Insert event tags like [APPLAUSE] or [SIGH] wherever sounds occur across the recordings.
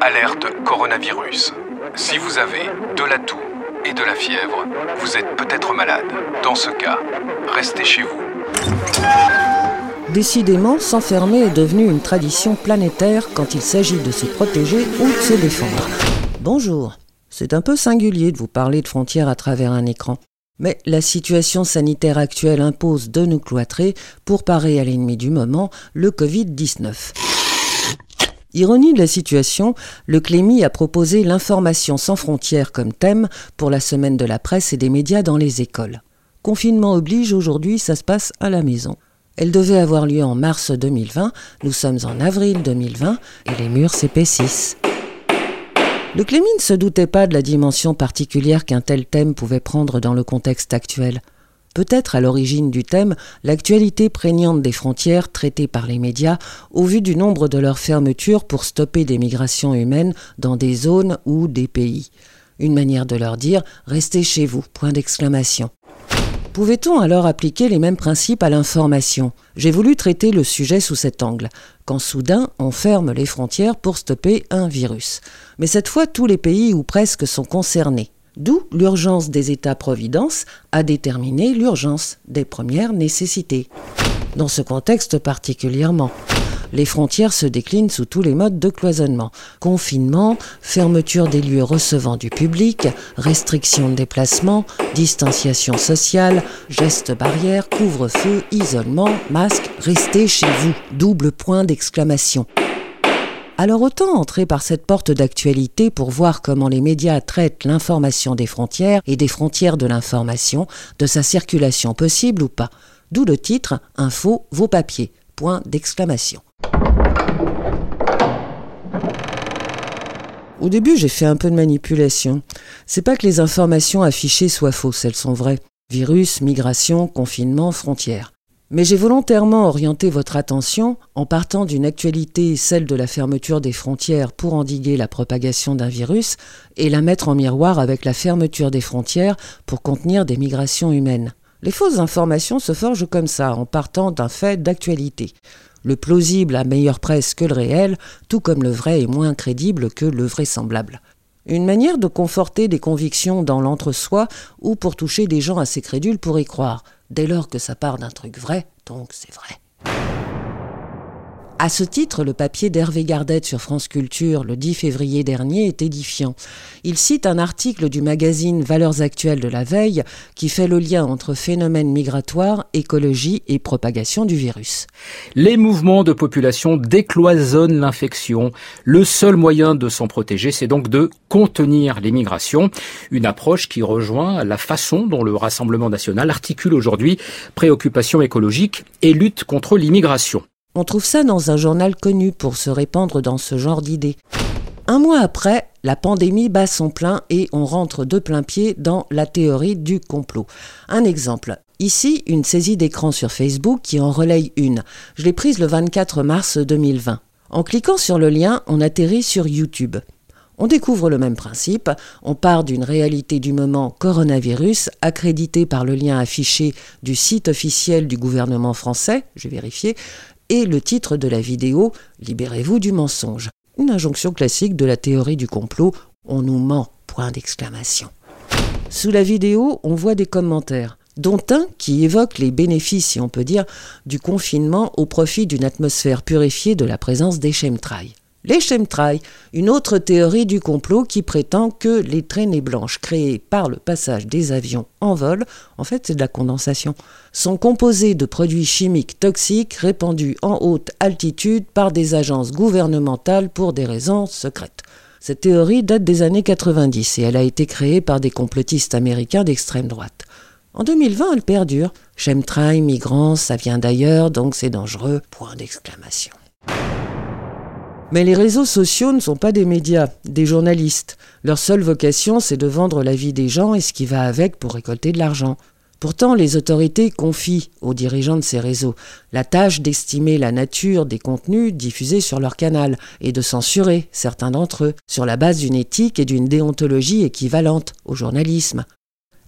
Alerte coronavirus. Si vous avez de la toux et de la fièvre, vous êtes peut-être malade. Dans ce cas, restez chez vous. Décidément, s'enfermer est devenu une tradition planétaire quand il s'agit de se protéger ou de se défendre. Bonjour. C'est un peu singulier de vous parler de frontières à travers un écran. Mais la situation sanitaire actuelle impose de nous cloîtrer pour parer à l'ennemi du moment, le Covid-19. Ironie de la situation, le Clémy a proposé l'information sans frontières comme thème pour la semaine de la presse et des médias dans les écoles. Confinement oblige, aujourd'hui ça se passe à la maison. Elle devait avoir lieu en mars 2020, nous sommes en avril 2020 et les murs s'épaississent. Le Clémy ne se doutait pas de la dimension particulière qu'un tel thème pouvait prendre dans le contexte actuel. Peut-être à l'origine du thème l'actualité prégnante des frontières traitées par les médias au vu du nombre de leurs fermetures pour stopper des migrations humaines dans des zones ou des pays. Une manière de leur dire restez chez vous. Point d'exclamation. Pouvait-on alors appliquer les mêmes principes à l'information? J'ai voulu traiter le sujet sous cet angle, quand soudain on ferme les frontières pour stopper un virus. Mais cette fois tous les pays ou presque sont concernés. D'où l'urgence des États-providence à déterminer l'urgence des premières nécessités. Dans ce contexte particulièrement les frontières se déclinent sous tous les modes de cloisonnement. Confinement, fermeture des lieux recevant du public, restriction de déplacement, distanciation sociale, gestes barrières, couvre-feu, isolement, masque, restez chez vous. Double point d'exclamation. Alors autant entrer par cette porte d'actualité pour voir comment les médias traitent l'information des frontières et des frontières de l'information, de sa circulation possible ou pas. D'où le titre Info vos papiers. Point d'exclamation. Au début, j'ai fait un peu de manipulation. C'est pas que les informations affichées soient fausses, elles sont vraies. Virus, migration, confinement, frontières. Mais j'ai volontairement orienté votre attention en partant d'une actualité, celle de la fermeture des frontières pour endiguer la propagation d'un virus, et la mettre en miroir avec la fermeture des frontières pour contenir des migrations humaines. Les fausses informations se forgent comme ça, en partant d'un fait d'actualité. Le plausible a meilleure presse que le réel, tout comme le vrai est moins crédible que le vraisemblable. Une manière de conforter des convictions dans l'entre-soi ou pour toucher des gens assez crédules pour y croire, dès lors que ça part d'un truc vrai, donc c'est vrai. À ce titre, le papier d'Hervé Gardette sur France Culture le 10 février dernier est édifiant. Il cite un article du magazine Valeurs actuelles de la veille qui fait le lien entre phénomènes migratoires, écologie et propagation du virus. Les mouvements de population décloisonnent l'infection. Le seul moyen de s'en protéger, c'est donc de contenir les migrations. Une approche qui rejoint la façon dont le Rassemblement national articule aujourd'hui préoccupation écologique et lutte contre l'immigration. On trouve ça dans un journal connu pour se répandre dans ce genre d'idées. Un mois après, la pandémie bat son plein et on rentre de plein pied dans la théorie du complot. Un exemple. Ici, une saisie d'écran sur Facebook qui en relaye une. Je l'ai prise le 24 mars 2020. En cliquant sur le lien, on atterrit sur YouTube. On découvre le même principe, on part d'une réalité du moment coronavirus, accréditée par le lien affiché du site officiel du gouvernement français, j'ai vérifié, et le titre de la vidéo Libérez-vous du mensonge. Une injonction classique de la théorie du complot On nous ment. Point d'exclamation. Sous la vidéo, on voit des commentaires, dont un qui évoque les bénéfices, si on peut dire, du confinement au profit d'une atmosphère purifiée de la présence des chemtrails. Les chemtrails, une autre théorie du complot qui prétend que les traînées blanches créées par le passage des avions en vol, en fait c'est de la condensation, sont composées de produits chimiques toxiques répandus en haute altitude par des agences gouvernementales pour des raisons secrètes. Cette théorie date des années 90 et elle a été créée par des complotistes américains d'extrême droite. En 2020, elle perdure. Chemtrails, migrants, ça vient d'ailleurs, donc c'est dangereux. Point d'exclamation. Mais les réseaux sociaux ne sont pas des médias, des journalistes. Leur seule vocation, c'est de vendre la vie des gens et ce qui va avec pour récolter de l'argent. Pourtant, les autorités confient aux dirigeants de ces réseaux la tâche d'estimer la nature des contenus diffusés sur leur canal et de censurer certains d'entre eux sur la base d'une éthique et d'une déontologie équivalentes au journalisme.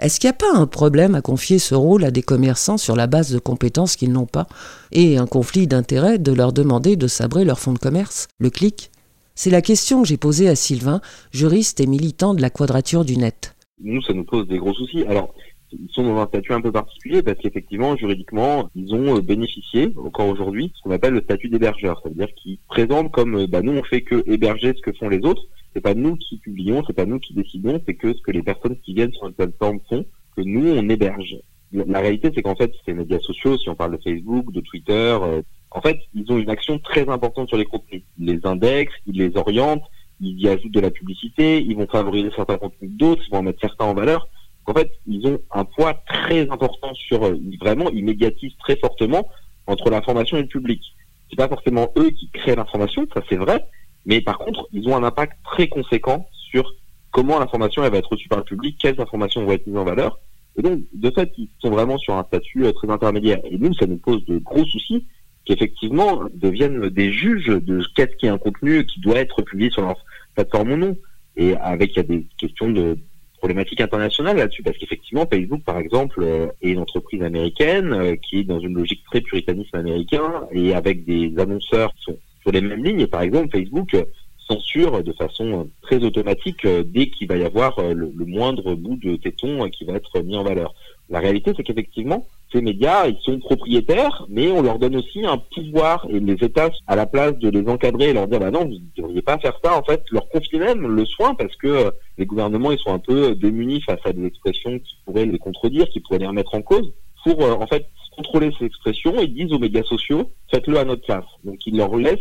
Est-ce qu'il n'y a pas un problème à confier ce rôle à des commerçants sur la base de compétences qu'ils n'ont pas Et un conflit d'intérêt de leur demander de sabrer leur fonds de commerce? Le clic? C'est la question que j'ai posée à Sylvain, juriste et militant de la quadrature du net. Nous, ça nous pose des gros soucis. Alors, ils sont dans un statut un peu particulier parce qu'effectivement, juridiquement, ils ont euh, bénéficié encore aujourd'hui ce qu'on appelle le statut d'hébergeur. Ça veut dire qu'ils présentent comme euh, bah, nous on fait que héberger ce que font les autres. C'est pas nous qui publions, c'est pas nous qui décidons, c'est que ce que les personnes qui viennent sur notre plateforme font, que nous on héberge. La réalité, c'est qu'en fait, ces médias sociaux, si on parle de Facebook, de Twitter, euh, en fait, ils ont une action très importante sur les contenus. Ils les indexent, ils les orientent, ils y ajoutent de la publicité, ils vont favoriser certains contenus d'autres, ils vont en mettre certains en valeur. En fait, ils ont un poids très important sur euh, vraiment, ils médiatisent très fortement entre l'information et le public. C'est pas forcément eux qui créent l'information, ça c'est vrai, mais par contre, ils ont un impact très conséquent sur comment l'information elle va être reçue par le public, quelles informations vont être mises en valeur. Et donc, de fait, ils sont vraiment sur un statut euh, très intermédiaire. Et nous, ça nous pose de gros soucis qu'effectivement deviennent des juges de qu'est-ce qui est un contenu qui doit être publié sur leur plateforme ou non. Et avec, il y a des questions de problématique internationale là-dessus, parce qu'effectivement, Facebook, par exemple, euh, est une entreprise américaine euh, qui est dans une logique très puritanisme américain et avec des annonceurs qui sont les mêmes lignes. Par exemple, Facebook euh, censure de façon très automatique dès qu'il va y avoir le, moindre bout de téton qui va être mis en valeur. La réalité, c'est qu'effectivement, ces médias, ils sont propriétaires, mais on leur donne aussi un pouvoir et les États, à la place de les encadrer et leur dire, bah non, vous ne devriez pas faire ça, en fait, leur confier même le soin parce que euh, les gouvernements, ils sont un peu démunis face à des expressions qui pourraient les contredire, qui pourraient les remettre en cause, pour, euh, en fait, contrôler ces expressions et disent aux médias sociaux, faites-le à notre place. Donc, ils leur laissent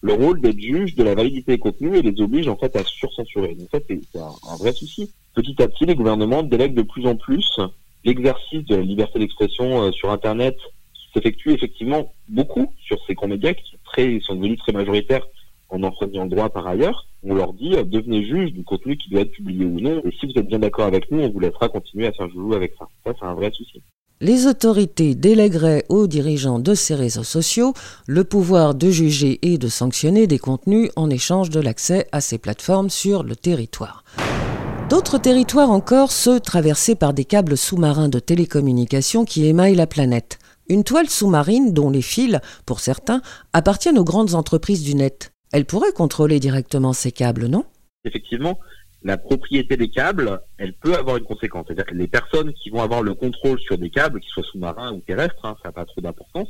le rôle d'être juge de la validité des contenus et les obligent, en fait, à surcensurer. Donc, ça, c'est un, un vrai souci. Petit à petit, les gouvernements délèguent de plus en plus l'exercice de la liberté d'expression euh, sur Internet s'effectue effectivement beaucoup sur ces grands médias qui très, sont devenus très majoritaires en enfreignant le droit par ailleurs. On leur dit euh, devenez juge du contenu qui doit être publié ou non. Et si vous êtes bien d'accord avec nous, on vous laissera continuer à faire joujou avec ça. Ça, c'est un vrai souci. Les autorités délègueraient aux dirigeants de ces réseaux sociaux le pouvoir de juger et de sanctionner des contenus en échange de l'accès à ces plateformes sur le territoire. D'autres territoires encore, ceux traversés par des câbles sous-marins de télécommunications qui émaillent la planète. Une toile sous-marine dont les fils, pour certains, appartiennent aux grandes entreprises du net. Elles pourraient contrôler directement ces câbles, non? Effectivement, la propriété des câbles, elle peut avoir une conséquence. C'est-à-dire que les personnes qui vont avoir le contrôle sur des câbles, qu'ils soient sous-marins ou terrestres, hein, ça n'a pas trop d'importance,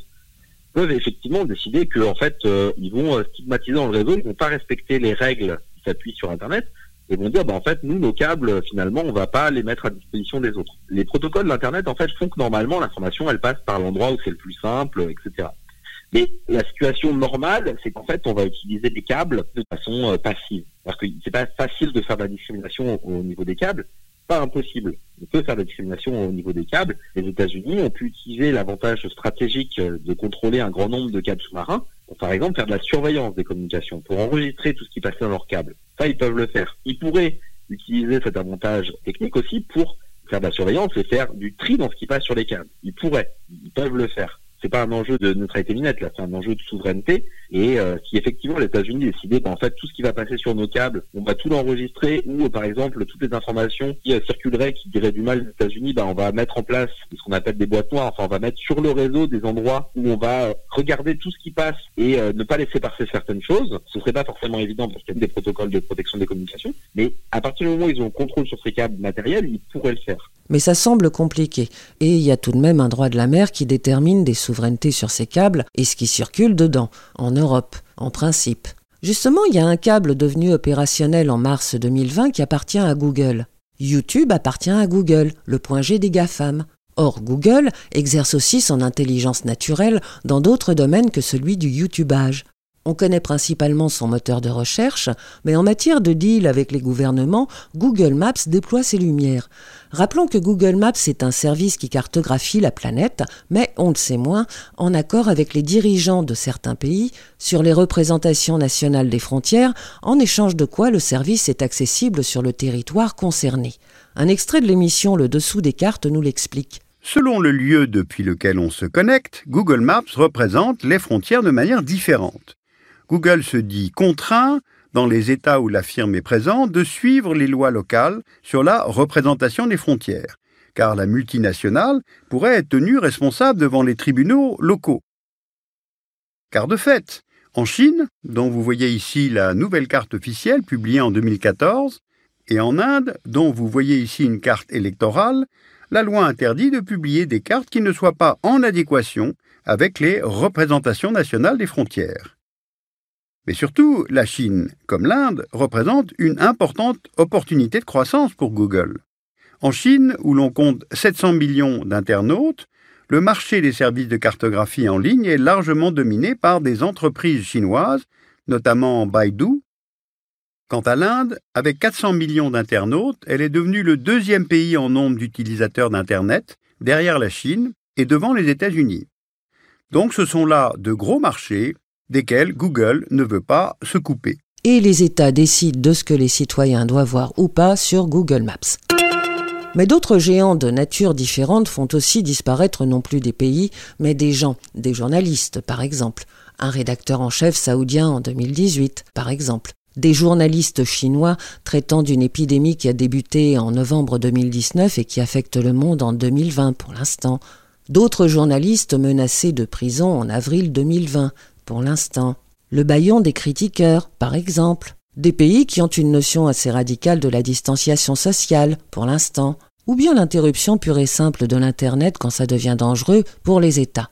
peuvent effectivement décider qu'en en fait, euh, ils vont euh, stigmatiser dans le réseau, ils ne vont pas respecter les règles qui s'appuient sur Internet, et vont dire, bah, en fait, nous, nos câbles, finalement, on va pas les mettre à disposition des autres. Les protocoles d'Internet, en fait, font que normalement, l'information, elle passe par l'endroit où c'est le plus simple, etc. Mais la situation normale, c'est qu'en fait, on va utiliser des câbles de façon euh, passive. Parce que c'est pas facile de faire de la discrimination au, niveau des câbles, pas impossible. On peut faire de la discrimination au niveau des câbles. Les États-Unis ont pu utiliser l'avantage stratégique de contrôler un grand nombre de câbles sous-marins pour, par exemple, faire de la surveillance des communications, pour enregistrer tout ce qui passait dans leurs câbles. Ça, ils peuvent le faire. Ils pourraient utiliser cet avantage technique aussi pour faire de la surveillance et faire du tri dans ce qui passe sur les câbles. Ils pourraient, ils peuvent le faire c'est pas un enjeu de neutralité minette, là, c'est un enjeu de souveraineté. Et euh, si effectivement les États-Unis décidaient, ben, en fait, tout ce qui va passer sur nos câbles, on va tout l'enregistrer, ou par exemple toutes les informations qui euh, circuleraient, qui diraient du mal des États-Unis, ben, on va mettre en place ce qu'on appelle des boîtes noires. Enfin, on va mettre sur le réseau des endroits où on va euh, regarder tout ce qui passe et ne pas laisser passer certaines choses. Ce serait pas forcément évident parce qu'il y a des protocoles de protection des communications, mais à partir du moment où ils ont le contrôle sur ces câbles matériels, ils pourraient le faire. Mais ça semble compliqué. Et il y a tout de même un droit de la mer qui détermine des souverainetés sur ces câbles et ce qui circule dedans, en Europe, en principe. Justement, il y a un câble devenu opérationnel en mars 2020 qui appartient à Google. YouTube appartient à Google, le point G des GAFAM. Or, Google exerce aussi son intelligence naturelle dans d'autres domaines que celui du YouTubeage. On connaît principalement son moteur de recherche, mais en matière de deal avec les gouvernements, Google Maps déploie ses lumières. Rappelons que Google Maps est un service qui cartographie la planète, mais on le sait moins, en accord avec les dirigeants de certains pays sur les représentations nationales des frontières, en échange de quoi le service est accessible sur le territoire concerné. Un extrait de l'émission Le dessous des cartes nous l'explique. Selon le lieu depuis lequel on se connecte, Google Maps représente les frontières de manière différente. Google se dit contraint, dans les États où la firme est présente, de suivre les lois locales sur la représentation des frontières, car la multinationale pourrait être tenue responsable devant les tribunaux locaux. Car de fait, en Chine, dont vous voyez ici la nouvelle carte officielle publiée en 2014, et en Inde, dont vous voyez ici une carte électorale, la loi interdit de publier des cartes qui ne soient pas en adéquation avec les représentations nationales des frontières. Mais surtout, la Chine, comme l'Inde, représente une importante opportunité de croissance pour Google. En Chine, où l'on compte 700 millions d'internautes, le marché des services de cartographie en ligne est largement dominé par des entreprises chinoises, notamment Baidu. Quant à l'Inde, avec 400 millions d'internautes, elle est devenue le deuxième pays en nombre d'utilisateurs d'Internet, derrière la Chine et devant les États-Unis. Donc ce sont là de gros marchés desquels Google ne veut pas se couper. Et les États décident de ce que les citoyens doivent voir ou pas sur Google Maps. Mais d'autres géants de nature différente font aussi disparaître non plus des pays, mais des gens, des journalistes par exemple, un rédacteur en chef saoudien en 2018 par exemple, des journalistes chinois traitant d'une épidémie qui a débuté en novembre 2019 et qui affecte le monde en 2020 pour l'instant, d'autres journalistes menacés de prison en avril 2020 pour l'instant, le baillon des critiqueurs par exemple, des pays qui ont une notion assez radicale de la distanciation sociale, pour l'instant, ou bien l'interruption pure et simple de l'Internet quand ça devient dangereux pour les États.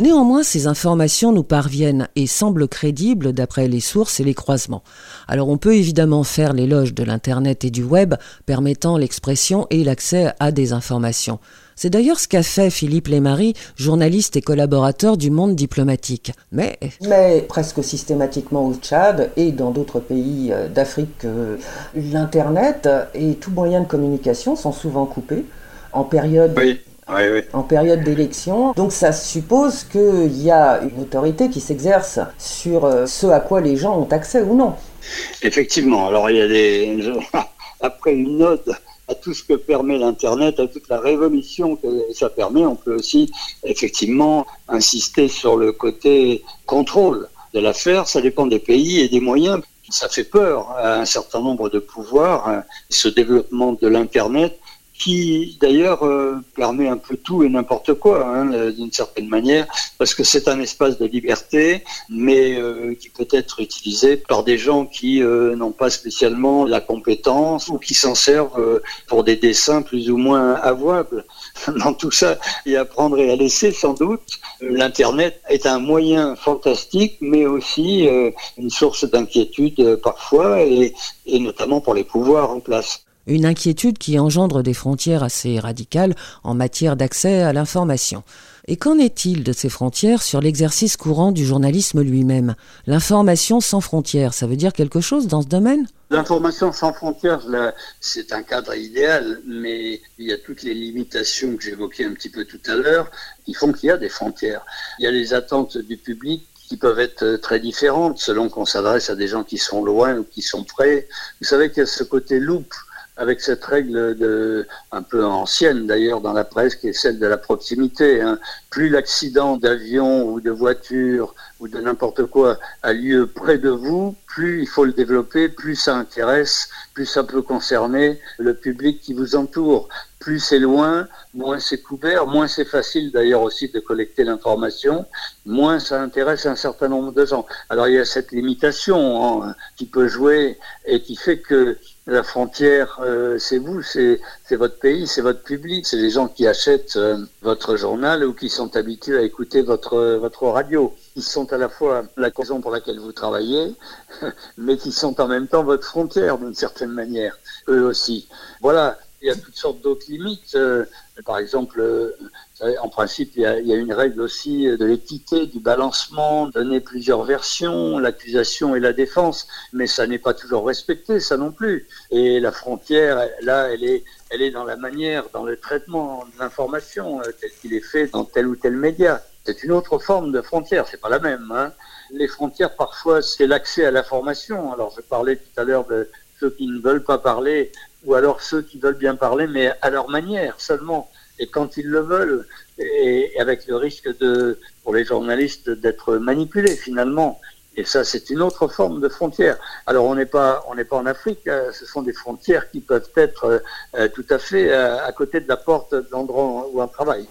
Néanmoins, ces informations nous parviennent et semblent crédibles d'après les sources et les croisements. Alors on peut évidemment faire l'éloge de l'Internet et du Web permettant l'expression et l'accès à des informations. C'est d'ailleurs ce qu'a fait Philippe Lémarie, journaliste et collaborateur du monde diplomatique. Mais, mais presque systématiquement au Tchad et dans d'autres pays euh, d'Afrique, euh, l'Internet et tout moyen de communication sont souvent coupés en période en période d'élection. Donc ça suppose qu'il y a une autorité qui s'exerce sur euh, ce à quoi les gens ont accès ou non. Effectivement. Alors il y a des... [LAUGHS] Après une note à tout ce que permet l'Internet, à toute la révolution que ça permet, on peut aussi effectivement insister sur le côté contrôle de l'affaire. Ça dépend des pays et des moyens. Ça fait peur à un certain nombre de pouvoirs, hein, ce développement de l'Internet qui d'ailleurs euh, permet un peu tout et n'importe quoi, hein, euh, d'une certaine manière, parce que c'est un espace de liberté, mais euh, qui peut être utilisé par des gens qui n'ont pas spécialement la compétence ou qui s'en servent pour des dessins plus ou moins avouables. [LAUGHS] Dans tout ça, a à prendre et à laisser sans doute. L'Internet est un moyen fantastique, mais aussi une source d'inquiétude parfois, et, et notamment pour les pouvoirs en place une inquiétude qui engendre des frontières assez radicales en matière d'accès à l'information. Et qu'en est-il de ces frontières sur l'exercice courant du journalisme lui-même? L'information sans frontières, ça veut dire quelque chose dans ce domaine? L'information sans frontières, c'est un cadre idéal, mais il y a toutes les limitations que j'évoquais un petit peu tout à l'heure qui font qu'il y a des frontières. Il y a les attentes du public qui peuvent être très différentes selon qu'on s'adresse à des gens qui sont loin ou qui sont près. Vous savez qu'il y a ce côté loupe avec cette règle de, un peu ancienne d'ailleurs dans la presse, qui est celle de la proximité. Hein. Plus l'accident d'avion ou de voiture ou de n'importe quoi a lieu près de vous, plus il faut le développer, plus ça intéresse, plus ça peut concerner le public qui vous entoure. Plus c'est loin, moins c'est couvert, moins c'est facile d'ailleurs aussi de collecter l'information, moins ça intéresse un certain nombre de gens. Alors il y a cette limitation hein, qui peut jouer et qui fait que la frontière, euh, c'est vous, c'est votre pays, c'est votre public, c'est les gens qui achètent euh, votre journal ou qui sont habitués à écouter votre, votre radio. Ils sont à la fois la raison pour laquelle vous travaillez, [LAUGHS] mais qui sont en même temps votre frontière d'une certaine manière, eux aussi. Voilà, il y a toutes sortes d'autres limites. Euh, par exemple, en principe, il y, a, une règle aussi de l'équité, du balancement, donner plusieurs versions, l'accusation et la défense, mais ça n'est pas toujours respecté, ça non plus. Et la frontière, là, elle est, elle est dans la manière, dans le traitement de l'information euh, tel qu'il est fait dans tel ou tel média. C'est une autre forme de frontière, c'est pas la même. Hein. Les frontières, parfois, c'est l'accès à l'information. Alors, je parlais tout à l'heure de ceux qui ne veulent pas parler, ou alors ceux qui veulent bien parler, mais à leur manière seulement et quand ils le veulent, et avec le risque de, pour les journalistes d'être manipulés finalement. Et ça, c'est une autre forme de frontière. Alors, on n'est pas, on n'est pas en Afrique. Hein. ce sont des frontières qui peuvent être euh, euh, tout à fait à côté de la porte de l'endroit où on travaille.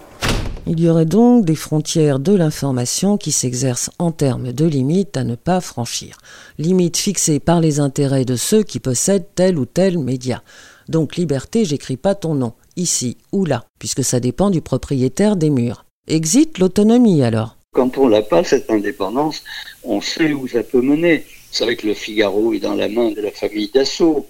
Il y aurait donc des frontières de l'information qui s'exercent en termes de limites à ne pas franchir. Limites fixées par les intérêts de ceux qui possèdent tel ou tel média. Donc liberté, j'écris pas ton nom, ici ou là, puisque ça dépend du propriétaire des murs. Exit l'autonomie alors. Quand on n'a pas cette indépendance, on sait où ça peut mener. C'est vrai que le Figaro est dans la main de la famille Dassault.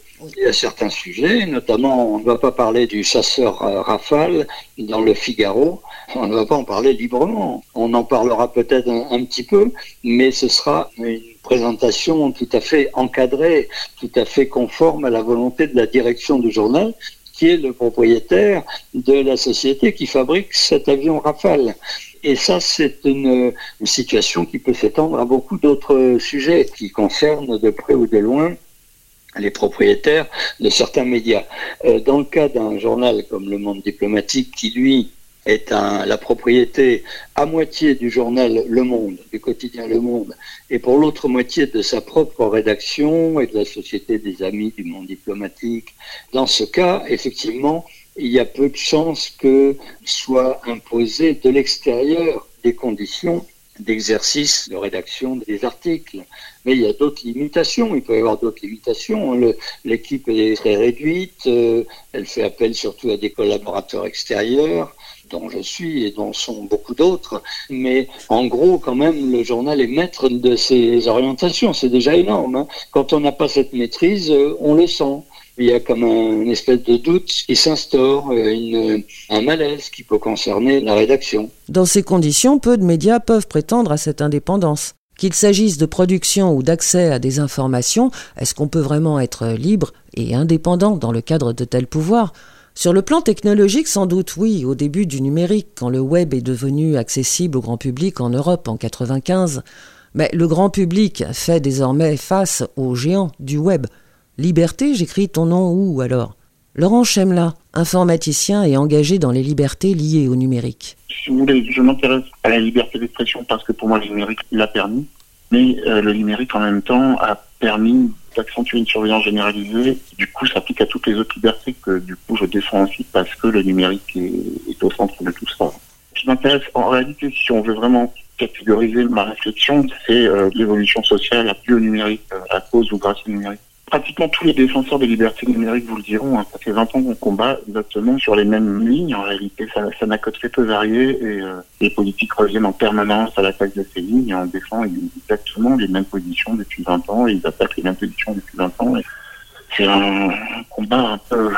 A certains sujets, notamment on ne va pas parler du chasseur euh, Rafale dans le Figaro, on ne va pas en parler librement. On en parlera peut-être un, petit peu, mais ce sera une présentation tout à fait encadrée, tout à fait conforme à la volonté de la direction du journal, qui est le propriétaire de la société qui fabrique cet avion Rafale. Et ça, c'est une, situation qui peut s'étendre à beaucoup d'autres sujets qui concernent de près ou de loin les propriétaires de certains médias. Euh, dans le cas d'un journal comme Le Monde diplomatique, qui lui est la propriété à moitié du journal Le Monde, du quotidien Le Monde, et pour l'autre moitié de sa propre rédaction et de la Société des Amis du Monde diplomatique. Dans ce cas, effectivement, il y a peu de chances que soient imposées de l'extérieur des conditions d'exercice de rédaction des articles. Mais il y a d'autres limitations, il peut y avoir d'autres limitations. L'équipe est très réduite, euh, elle fait appel surtout à des collaborateurs extérieurs dont je suis et dont sont beaucoup d'autres. Mais en gros, quand même, le journal est maître de ses orientations. C'est déjà énorme. Hein. Quand on n'a pas cette maîtrise, euh, on le sent. Il y a comme un, une espèce de doute qui s'instaure, euh, un malaise qui peut concerner la rédaction. Dans ces conditions, peu de médias peuvent prétendre à cette indépendance. Qu'il s'agisse de production ou d'accès à des informations, est-ce qu'on peut vraiment être libre et indépendant dans le cadre de tels pouvoirs? Sur le plan technologique, sans doute oui, au début du numérique, quand le web est devenu accessible au grand public en Europe en 95. Mais le grand public fait désormais face aux géants du web. Liberté, j'écris ton nom où alors? Laurent Chemla, informaticien et engagé dans les libertés liées au numérique. Si vous voulez, je m'intéresse à la liberté d'expression parce que pour moi le numérique l'a permis, mais euh, le numérique en même temps a permis d'accentuer une surveillance généralisée. Du coup, ça applique à toutes les autres libertés que du coup je défends aussi parce que le numérique est, au centre de tout ça. Qui m'intéresse en réalité, si on veut vraiment catégoriser ma réflexion, c'est euh, l'évolution sociale appuyée au numérique, euh, à cause ou grâce au numérique pratiquement tous les défenseurs des libertés numériques vous le diront. Hein, ça fait 20 ans qu'on combat exactement sur les mêmes lignes. En réalité, ça, n'a que très peu varié et euh, les politiques reviennent en permanence à l'attaque de ces lignes et on défend exactement les mêmes positions depuis 20 ans et ils attaquent les mêmes positions depuis 20 ans. c'est un, combat un peu,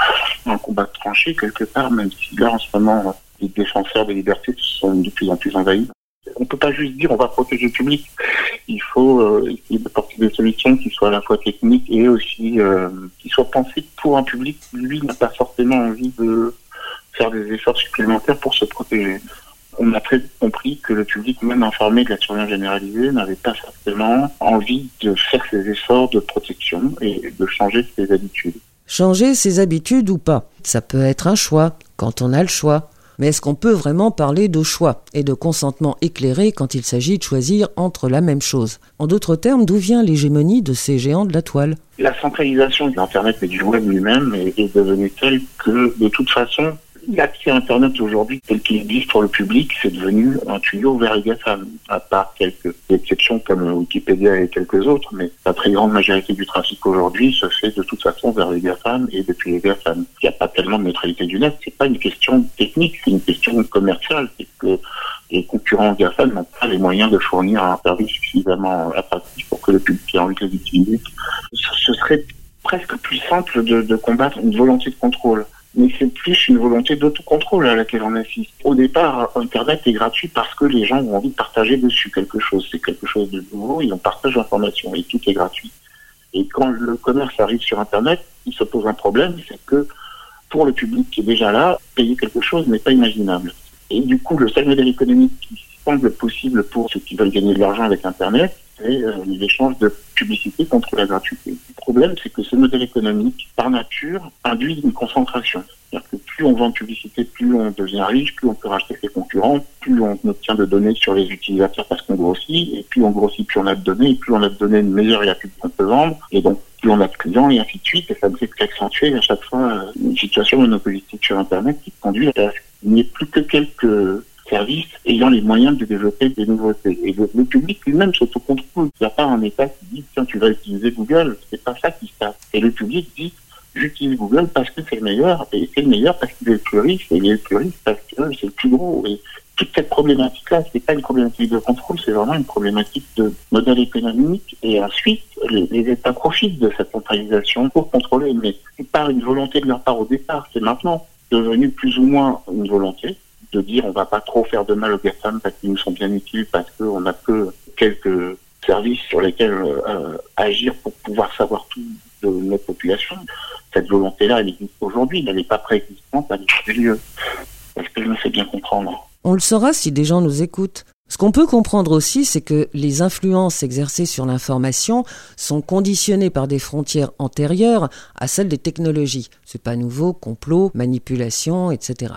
un combat tranché quelque part, même si là en ce moment les défenseurs des libertés sont de plus en plus envahis on peut pas juste dire on va protéger le public. Il faut euh, essayer d'apporter des solutions qui soient à la fois techniques et aussi euh, qui soient pensées pour un public qui, lui, n'a pas forcément envie de faire des efforts supplémentaires pour se protéger. On a très compris que le public, même informé de la surveillance généralisée, n'avait pas forcément envie de faire ces efforts de protection et de changer ses habitudes. Changer ses habitudes ou pas, ça peut être un choix, quand on a le choix. Mais est-ce qu'on peut vraiment parler de choix et de consentement éclairé quand il s'agit de choisir entre la même chose? En d'autres termes, d'où vient l'hégémonie de ces géants de la toile? La centralisation de l'Internet et du web lui-même est devenue telle que, de toute façon, L'accès à Internet aujourd'hui, tel qu'il existe pour le public, c'est devenu un tuyau vers les GAFAM, à part quelques exceptions comme Wikipédia et quelques autres, mais la très grande majorité du trafic aujourd'hui se fait de toute façon vers les GAFAM et depuis les GAFAM. Il n'y a pas tellement de neutralité du net, c'est pas une question technique, c'est une question commerciale, c'est que les concurrents GAFAM n'ont pas les moyens de fournir un service suffisamment attractif pour que le public ait envie de les utiliser. Ce serait presque plus simple de combattre une volonté de contrôle mais c'est plus une volonté d'autocontrôle à laquelle on assiste. Au départ, Internet est gratuit parce que les gens ont envie de partager dessus quelque chose. C'est quelque chose de nouveau, ils en partagent l'information et tout est gratuit. Et quand le commerce arrive sur Internet, il se pose un problème, c'est que pour le public qui est déjà là, payer quelque chose n'est pas imaginable. Et du coup, le seul modèle économique qui semble possible pour ceux qui veulent gagner de l'argent avec Internet, c'est euh, les échanges de publicité contre la gratuité. Le problème, c'est que ce modèle économique, par nature, induit une concentration. C'est-à-dire que plus on vend de publicité, plus on devient riche, plus on peut racheter ses concurrents, plus on obtient de données sur les utilisateurs parce qu'on grossit, et plus on grossit, plus on a de données, et plus on a de données, meilleure est la pub qu'on peut vendre, et donc plus on a de clients, et ainsi de suite, et ça ne fait qu'accentuer à chaque fois euh, une situation monopolistique sur Internet qui conduit à ce qu'il n'y ait plus que quelques services ayant les moyens de développer des nouveautés. Et le, public lui-même s'autocontrôle. Il n'y a pas un État qui dit, tiens, tu vas utiliser Google. C'est pas ça qui se passe. Et le public dit, j'utilise Google parce que c'est le meilleur, et c'est le meilleur parce qu'il est le plus riche, et il est le plus riche parce que c'est le plus gros. Et toute cette problématique-là, c'est pas une problématique de contrôle, c'est vraiment une problématique de modèle économique. Et ensuite, les, les États profitent de cette centralisation pour contrôler. Mais c'est pas une volonté de leur part au départ, c'est maintenant devenu plus ou moins une volonté de dire on va pas trop faire de mal aux GAFAM parce qu'ils nous sont bien utiles, parce qu'on a que quelques services sur lesquels euh, agir pour pouvoir savoir tout de notre population. Cette volonté-là, elle existe aujourd'hui, elle n'est pas préexistante à des lieux. Est-ce que je me fais bien comprendre? On le saura si des gens nous écoutent. Ce qu'on peut comprendre aussi, c'est que les influences exercées sur l'information sont conditionnées par des frontières antérieures à celles des technologies. C'est pas nouveau, complot, manipulation, etc.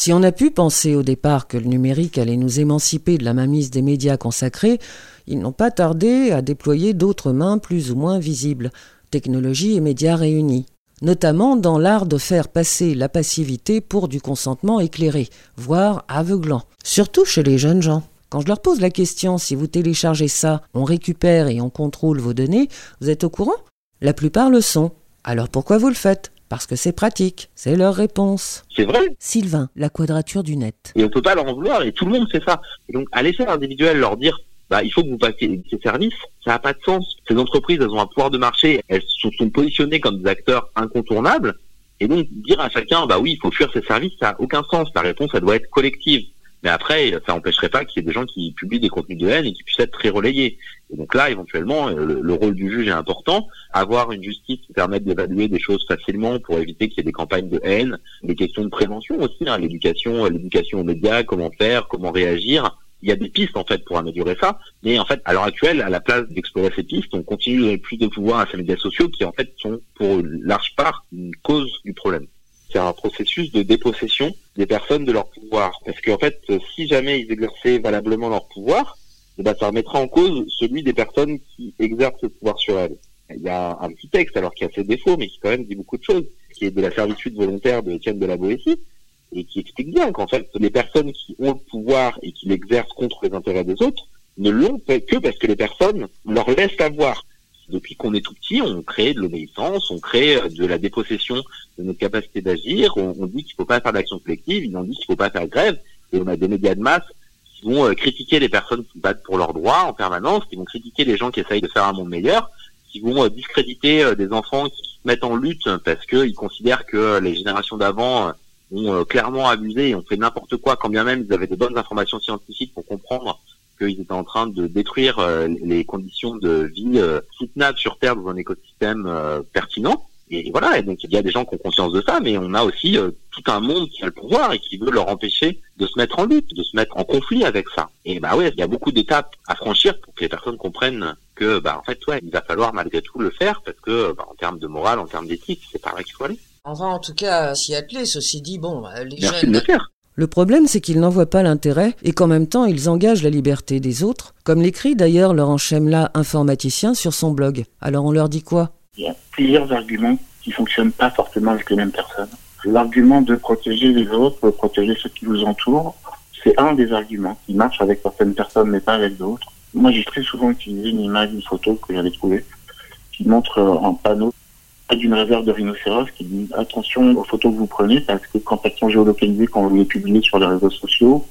Si on a pu penser au départ que le numérique allait nous émanciper de la mainmise des médias consacrés, ils n'ont pas tardé à déployer d'autres mains plus ou moins visibles, technologie et médias réunis, notamment dans l'art de faire passer la passivité pour du consentement éclairé, voire aveuglant, surtout chez les jeunes gens. Quand je leur pose la question si vous téléchargez ça, on récupère et on contrôle vos données, vous êtes au courant? La plupart le sont. Alors pourquoi vous le faites? Parce que c'est pratique, c'est leur réponse. C'est vrai. Sylvain, la quadrature du net. Et on peut pas leur en vouloir, et tout le monde fait ça. Et donc, à l'échelle individuelle, leur dire, bah, il faut que vous passiez ces services, ça n'a pas de sens. Ces entreprises, elles ont un pouvoir de marché, elles sont, sont positionnées comme des acteurs incontournables, et donc dire à chacun, bah oui, il faut fuir ces services, ça n'a aucun sens. La réponse, elle doit être collective. Mais après, ça n'empêcherait pas qu'il y ait des gens qui publient des contenus de haine et qui puissent être très relayés. Et donc là, éventuellement, euh, le, rôle du juge est important. Avoir une justice qui permette d'évaluer des choses facilement pour éviter qu'il y ait des campagnes de haine, des questions de prévention aussi, hein, l'éducation, l'éducation aux médias, comment faire, comment réagir. Il y a des pistes en fait pour améliorer ça, mais en fait à l'heure actuelle, à la place d'explorer ces pistes, on continue de donner plus de pouvoir à ces médias sociaux qui en fait sont pour une large part une cause du problème c'est un processus de dépossession des personnes de leur pouvoir. Parce qu'en fait, si jamais ils exerçaient valablement leur pouvoir, eh ben, ça remettra en cause celui des personnes qui exercent ce pouvoir sur elles. Il y a un petit texte, alors qui a ses défauts, mais qui quand même dit beaucoup de choses, qui est de la servitude volontaire de Étienne de la Boétie, et qui explique bien qu'en fait, les personnes qui ont le pouvoir et qui l'exercent contre les intérêts des autres ne l'ont que parce que les personnes leur laissent avoir depuis qu'on est tout petit, on crée de l'obéissance, on crée euh, de la dépossession de notre capacité d'agir, on, dit qu'il ne faut pas faire d'action collective, on dit qu'il ne faut pas faire grève, et on a des médias de masse qui vont euh, critiquer les personnes qui battent pour leurs droits en permanence, qui vont critiquer les gens qui essayent de faire un monde meilleur, qui vont euh, discréditer des enfants qui se mettent en lutte parce qu'ils considèrent que les générations d'avant ont clairement abusé et ont fait n'importe quoi, quand bien même ils avaient de bonnes informations scientifiques pour comprendre qu'ils étaient en train de détruire euh, les conditions de vie euh, soutenables sur Terre dans un écosystème euh, pertinent. Et voilà, et donc il y a des gens qui ont conscience de ça, mais on a aussi tout un monde qui a le pouvoir et qui veut leur empêcher de se mettre en lutte, de se mettre en conflit avec ça. Et bah ouais, il y a beaucoup d'étapes à franchir pour que les personnes comprennent que bah en fait ouais, il va falloir malgré tout le faire parce que bah, en termes de morale, en termes d'éthique, c'est par là qu'il faut aller. On va en tout cas s'y atteler. Ceci dit, bon, les Merci jeunes. De le faire. Le problème, c'est qu'ils n'en voient pas l'intérêt et qu'en même temps, ils engagent la liberté des autres, comme l'écrit d'ailleurs Laurent Chemla, informaticien, sur son blog. Alors on leur dit quoi? Il y a plusieurs arguments qui ne fonctionnent pas forcément avec les mêmes personnes. L'argument de protéger les autres, protéger ceux qui vous entourent, c'est un des arguments qui marche avec certaines personnes mais pas avec d'autres. Moi, j'ai très souvent utilisé une image, une photo que j'avais trouvée, qui montre un panneau d'une réserve de rhinocéros qui dit attention aux photos que vous prenez parce que quand elles sont géolocalisées, quand vous les publiez sur les réseaux sociaux,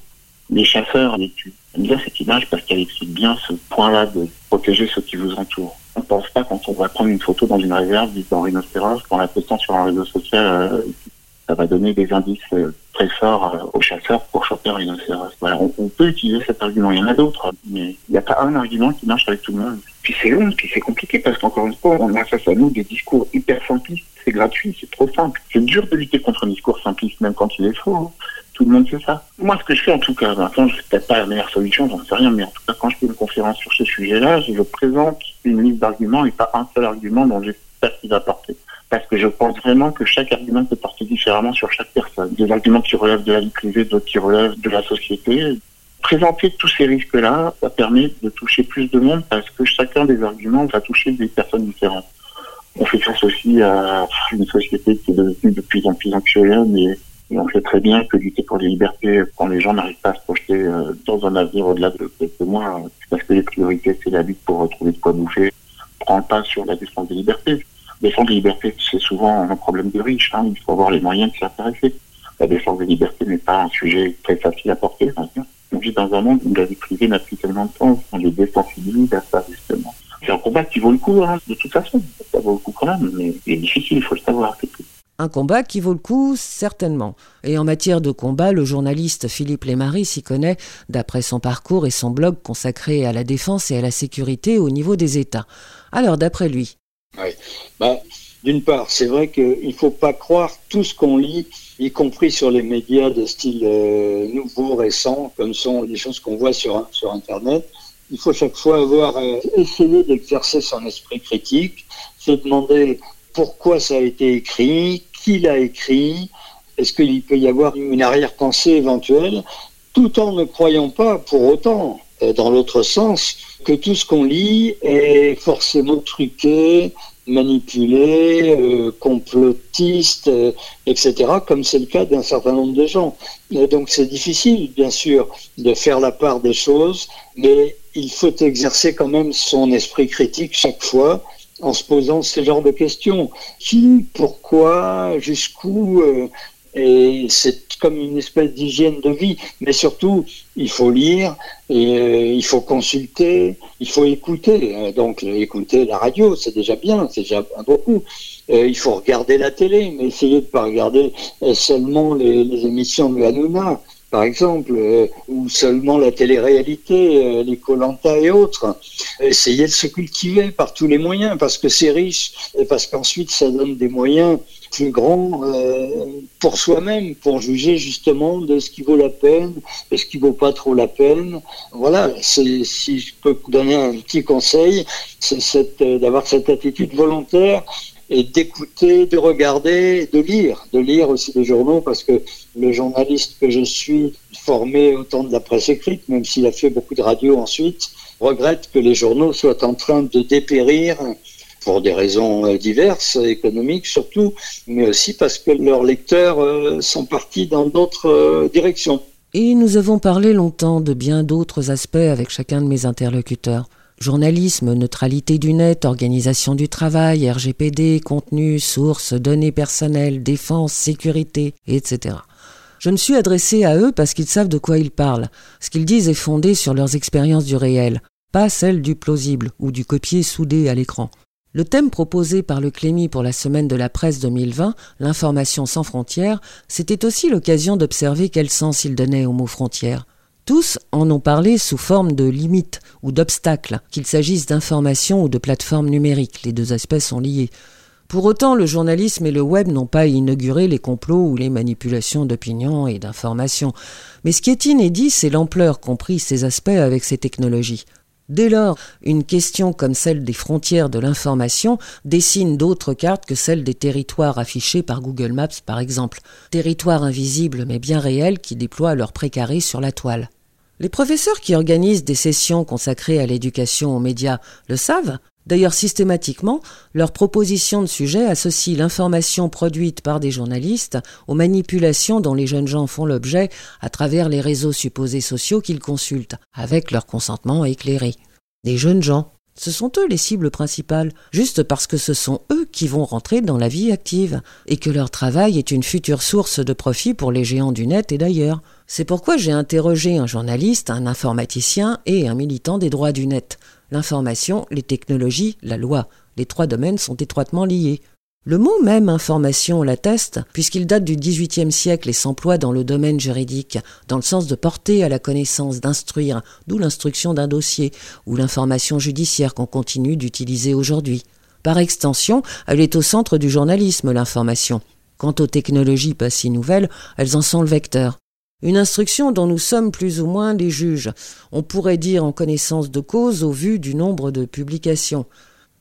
les chasseurs les tuent. J'aime bien cette image parce qu'elle explique bien ce point-là de protéger ceux qui vous entourent. On ne pense pas quand on va prendre une photo dans une réserve, dans rhinocéros, qu'en la postant sur un réseau social, euh, ça va donner des indices euh, très forts euh, aux chasseurs pour choper un rhinocéros. Voilà, on, peut utiliser cet argument. Il y en a d'autres, mais il n'y a pas un argument qui marche avec tout le monde. Puis c'est long, puis c'est compliqué parce qu'encore une fois, on a face à nous des discours hyper simplistes. C'est gratuit, c'est trop simple. C'est dur de lutter contre un discours simpliste, même quand il est faux. tout le monde fait ça. Moi, ce que je fais en tout cas, maintenant, je peut-être pas la meilleure solution, j'en sais rien, mais en tout cas, quand je fais une conférence sur ce sujet-là, je présente une liste d'arguments et pas un seul argument dont j'espère qu'il va porter. Parce que je pense vraiment que chaque argument peut porter différemment sur chaque personne. Des arguments qui relèvent de la vie privée, d'autres qui relèvent de la société. Présenter tous ces risques-là, ça permet de toucher plus de monde parce que chacun des arguments va toucher des personnes différentes. On fait face aussi à une société qui est devenue de plus en plus anxiogène et, on sait très bien que lutter pour les libertés, quand les gens n'arrivent pas à se projeter euh, dans un avenir au-delà de quelques mois, parce que les priorités, c'est la lutte pour retrouver de quoi bouffer, prend pas sur la défense des libertés. Défendre les libertés, c'est souvent un problème de riches. Hein. Il faut avoir les moyens de s'intéresser. La défense des libertés n'est pas un sujet très facile à porter. On vit dans un monde où la vie privée n'a plus tellement de sens. On les désensibilise à ça, justement. C'est un combat qui vaut le coup, hein, de toute façon. Ça vaut le coup quand même, mais c'est difficile, il faut le savoir. Un combat qui vaut le coup, certainement. Et en matière de combat, le journaliste Philippe Lémarie s'y connaît d'après son parcours et son blog consacré à la défense et à la sécurité au niveau des États. Alors, d'après lui Oui. Bah, D'une part, c'est vrai qu'il ne faut pas croire tout ce qu'on lit, y compris sur les médias de style euh, nouveau, récent, comme sont les choses qu'on voit sur, sur Internet il faut chaque fois avoir euh, essayé d'exercer son esprit critique, se demander pourquoi ça a été écrit, qui l'a écrit, est-ce qu'il peut y avoir une arrière-pensée éventuelle, tout en ne croyant pas pour autant, dans l'autre sens, que tout ce qu'on lit est forcément truqué, manipulé, euh, complotiste, etc., comme c'est le cas d'un certain nombre de gens. donc c'est difficile, bien sûr, de faire la part des choses, mais il faut exercer quand même son esprit critique chaque fois en se posant ce genre de questions. Qui, pourquoi, jusqu'où euh, Et c'est comme une espèce d'hygiène de vie. Mais surtout, il faut lire, et, euh, il faut consulter, il faut écouter. Euh, donc, écouter la radio, c'est déjà bien, c'est déjà beaucoup. il faut regarder la télé, mais essayer de ne pas regarder seulement les, les émissions de Hanouna par exemple, euh, ou seulement la télé-réalité, euh, les Colanta et autres. Essayer de se cultiver par tous les moyens, parce que c'est riche, et parce qu'ensuite ça donne des moyens plus grands euh, pour soi-même, pour juger justement de ce qui vaut la peine, et ce qui vaut pas trop la peine. Voilà, si je peux donner un petit conseil, c'est d'avoir cette attitude volontaire et d'écouter, de regarder, de lire, de lire aussi des journaux parce que le journaliste que je suis, formé au temps de la presse écrite, même s'il a fait beaucoup de radio ensuite, regrette que les journaux soient en train de dépérir pour des raisons euh, diverses, économiques surtout, mais aussi parce que leurs lecteurs euh, sont partis dans d'autres euh, directions. Et nous avons parlé longtemps de bien d'autres aspects avec chacun de mes interlocuteurs. Journalisme, neutralité du net, organisation du travail, RGPD, contenu, sources, données personnelles, défense, sécurité, etc. Je me suis adressé à eux parce qu'ils savent de quoi ils parlent. Ce qu'ils disent est fondé sur leurs expériences du réel, pas celle du plausible ou du copier soudé à l'écran. Le thème proposé par le Clémy pour la semaine de la presse 2020, l'information sans frontières, c'était aussi l'occasion d'observer quel sens il donnait au mot frontières. Tous en ont parlé sous forme de limites ou d'obstacles, qu'il s'agisse d'informations ou de plateformes numériques, les deux aspects sont liés. Pour autant, le journalisme et le web n'ont pas inauguré les complots ou les manipulations d'opinion et d'informations. Mais ce qui est inédit, c'est l'ampleur qu'ont ces aspects avec ces technologies. Dès lors, une question comme celle des frontières de l'information dessine d'autres cartes que celles des territoires affichés par Google Maps par exemple. Territoires invisibles mais bien réels qui déploient leurs précarés sur la toile. Les professeurs qui organisent des sessions consacrées à l'éducation aux médias le savent. D'ailleurs, systématiquement, leurs propositions de sujets associent l'information produite par des journalistes aux manipulations dont les jeunes gens font l'objet à travers les réseaux supposés sociaux qu'ils consultent, avec leur consentement éclairé. Des jeunes gens, ce sont eux les cibles principales, juste parce que ce sont eux qui vont rentrer dans la vie active, et que leur travail est une future source de profit pour les géants du net et d'ailleurs. C'est pourquoi j'ai interrogé un journaliste, un informaticien et un militant des droits du net. L'information, les technologies, la loi, les trois domaines sont étroitement liés. Le mot même information l'atteste, puisqu'il date du XVIIIe siècle et s'emploie dans le domaine juridique, dans le sens de porter à la connaissance, d'instruire, d'où l'instruction d'un dossier, ou l'information judiciaire qu'on continue d'utiliser aujourd'hui. Par extension, elle est au centre du journalisme, l'information. Quant aux technologies pas si nouvelles, elles en sont le vecteur. Une instruction dont nous sommes plus ou moins les juges. On pourrait dire en connaissance de cause au vu du nombre de publications.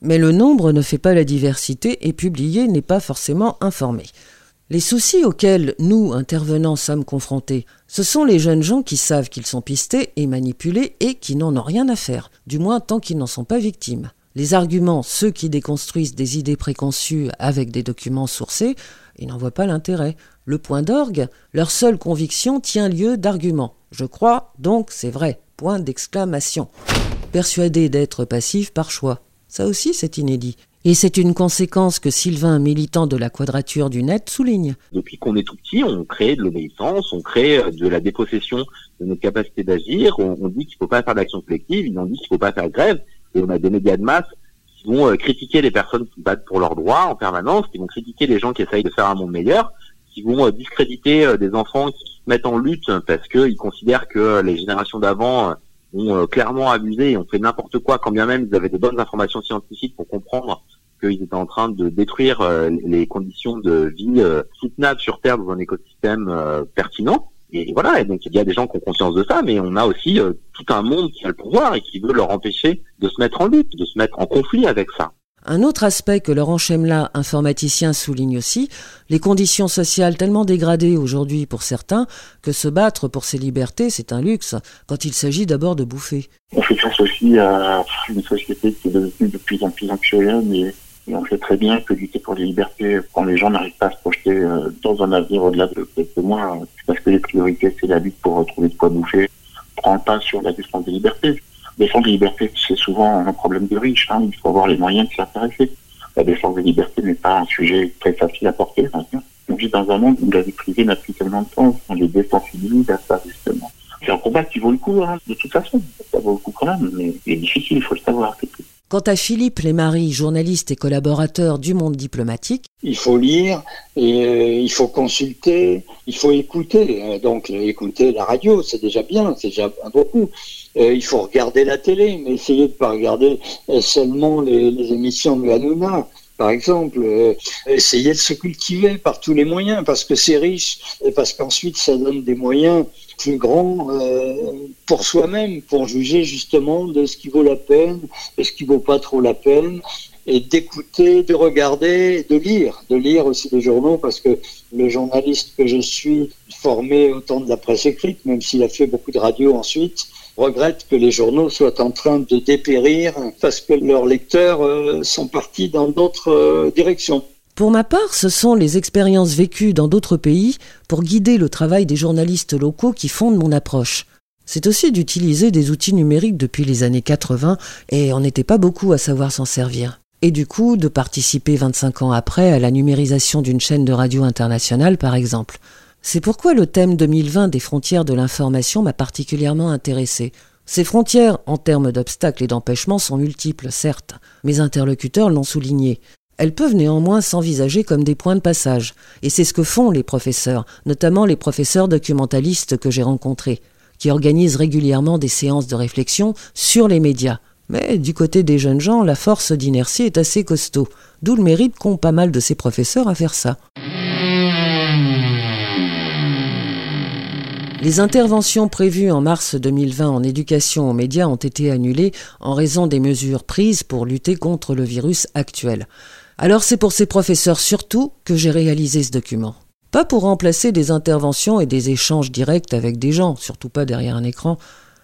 Mais le nombre ne fait pas la diversité et publier n'est pas forcément informé. Les soucis auxquels nous, intervenants, sommes confrontés, ce sont les jeunes gens qui savent qu'ils sont pistés et manipulés et qui n'en ont rien à faire, du moins tant qu'ils n'en sont pas victimes. Les arguments, ceux qui déconstruisent des idées préconçues avec des documents sourcés, ils n'en voient pas l'intérêt. Le point d'orgue, leur seule conviction tient lieu d'arguments. Je crois, donc c'est vrai. Point d'exclamation. Persuadé d'être passif par choix. Ça aussi, c'est inédit. Et c'est une conséquence que Sylvain, militant de la quadrature du net, souligne. Depuis qu'on est tout petit, on crée de l'obéissance, on crée de la dépossession de notre capacité d'agir, on, dit qu'il ne faut pas faire d'action collective, ils ont dit qu'il ne faut pas faire grève, et on a des médias de masse vont euh, critiquer les personnes qui battent pour leurs droits en permanence, qui vont critiquer les gens qui essayent de faire un monde meilleur, qui vont euh, discréditer euh, des enfants qui se mettent en lutte parce qu'ils considèrent que les générations d'avant ont clairement abusé et ont fait n'importe quoi, quand bien même ils avaient de bonnes informations scientifiques pour comprendre qu'ils étaient en train de détruire les conditions de vie soutenables sur Terre dans un écosystème pertinent. Et voilà, et donc il y a des gens qui ont conscience de ça, mais on a aussi euh, tout un monde qui a le pouvoir et qui veut leur empêcher de se mettre en lutte, de se mettre en conflit avec ça. Un autre aspect que Laurent Chemla, informaticien, souligne aussi, les conditions sociales tellement dégradées aujourd'hui pour certains que se battre pour ses libertés, c'est un luxe, quand il s'agit d'abord de bouffer. On fait face aussi à une société qui est devenue de plus en plus anxiogène et et on sait très bien que lutter pour les libertés, quand les gens n'arrivent pas à se projeter euh, dans un avenir au-delà de quelques mois, parce que les priorités, c'est la lutte pour trouver de quoi bouffer, prend pas sur la défense des libertés. Défendre les libertés, c'est souvent un problème de riches. Hein. Il faut avoir les moyens de s'y intéresser. La défense des libertés n'est pas un sujet très facile à porter. On vit dans un monde où la vie privée n'a plus tellement de temps. On les désensibilise à ça, justement. C'est un combat qui vaut le coup, hein, de toute façon. Ça vaut le coup quand même, mais il est difficile, il faut le savoir. Quant à Philippe Lémarie, journaliste et collaborateur du monde diplomatique, il faut lire et euh, il faut consulter, il faut écouter. Euh, donc écouter la radio, c'est déjà bien, c'est déjà beaucoup. Euh, il faut regarder la télé, mais essayez de pas regarder seulement les, les émissions de Hanouna par exemple, euh, essayer de se cultiver par tous les moyens, parce que c'est riche, et parce qu'ensuite ça donne des moyens plus grands euh, pour soi-même, pour juger justement de ce qui vaut la peine et ce qui vaut pas trop la peine, et d'écouter, de regarder, de lire, de lire aussi des journaux, parce que le journaliste que je suis, formé au temps de la presse écrite, même s'il a fait beaucoup de radio ensuite, regrette que les journaux soient en train de dépérir parce que leurs lecteurs euh, sont partis dans d'autres euh, directions. Pour ma part, ce sont les expériences vécues dans d'autres pays pour guider le travail des journalistes locaux qui fondent mon approche. C'est aussi d'utiliser des outils numériques depuis les années 80 et on n'était pas beaucoup à savoir s'en servir. Et du coup, de participer 25 ans après à la numérisation d'une chaîne de radio internationale, par exemple. C'est pourquoi le thème 2020 des frontières de l'information m'a particulièrement intéressé. Ces frontières, en termes d'obstacles et d'empêchements, sont multiples, certes. Mes interlocuteurs l'ont souligné. Elles peuvent néanmoins s'envisager comme des points de passage, et c'est ce que font les professeurs, notamment les professeurs documentalistes que j'ai rencontrés, qui organisent régulièrement des séances de réflexion sur les médias. Mais du côté des jeunes gens, la force d'inertie est assez costaud, d'où le mérite qu'ont pas mal de ces professeurs à faire ça. Les interventions prévues en mars 2020 en éducation aux médias ont été annulées en raison des mesures prises pour lutter contre le virus actuel. Alors c'est pour ces professeurs surtout que j'ai réalisé ce document. Pas pour remplacer des interventions et des échanges directs avec des gens, surtout pas derrière un écran,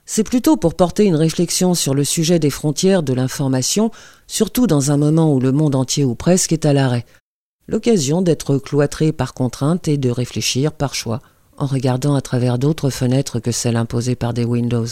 c'est plutôt pour porter une réflexion sur le sujet des frontières de l'information, surtout dans un moment où le monde entier ou presque est à l'arrêt. L'occasion d'être cloîtré par contrainte et de réfléchir par choix en regardant à travers d'autres fenêtres que celles imposées par des Windows.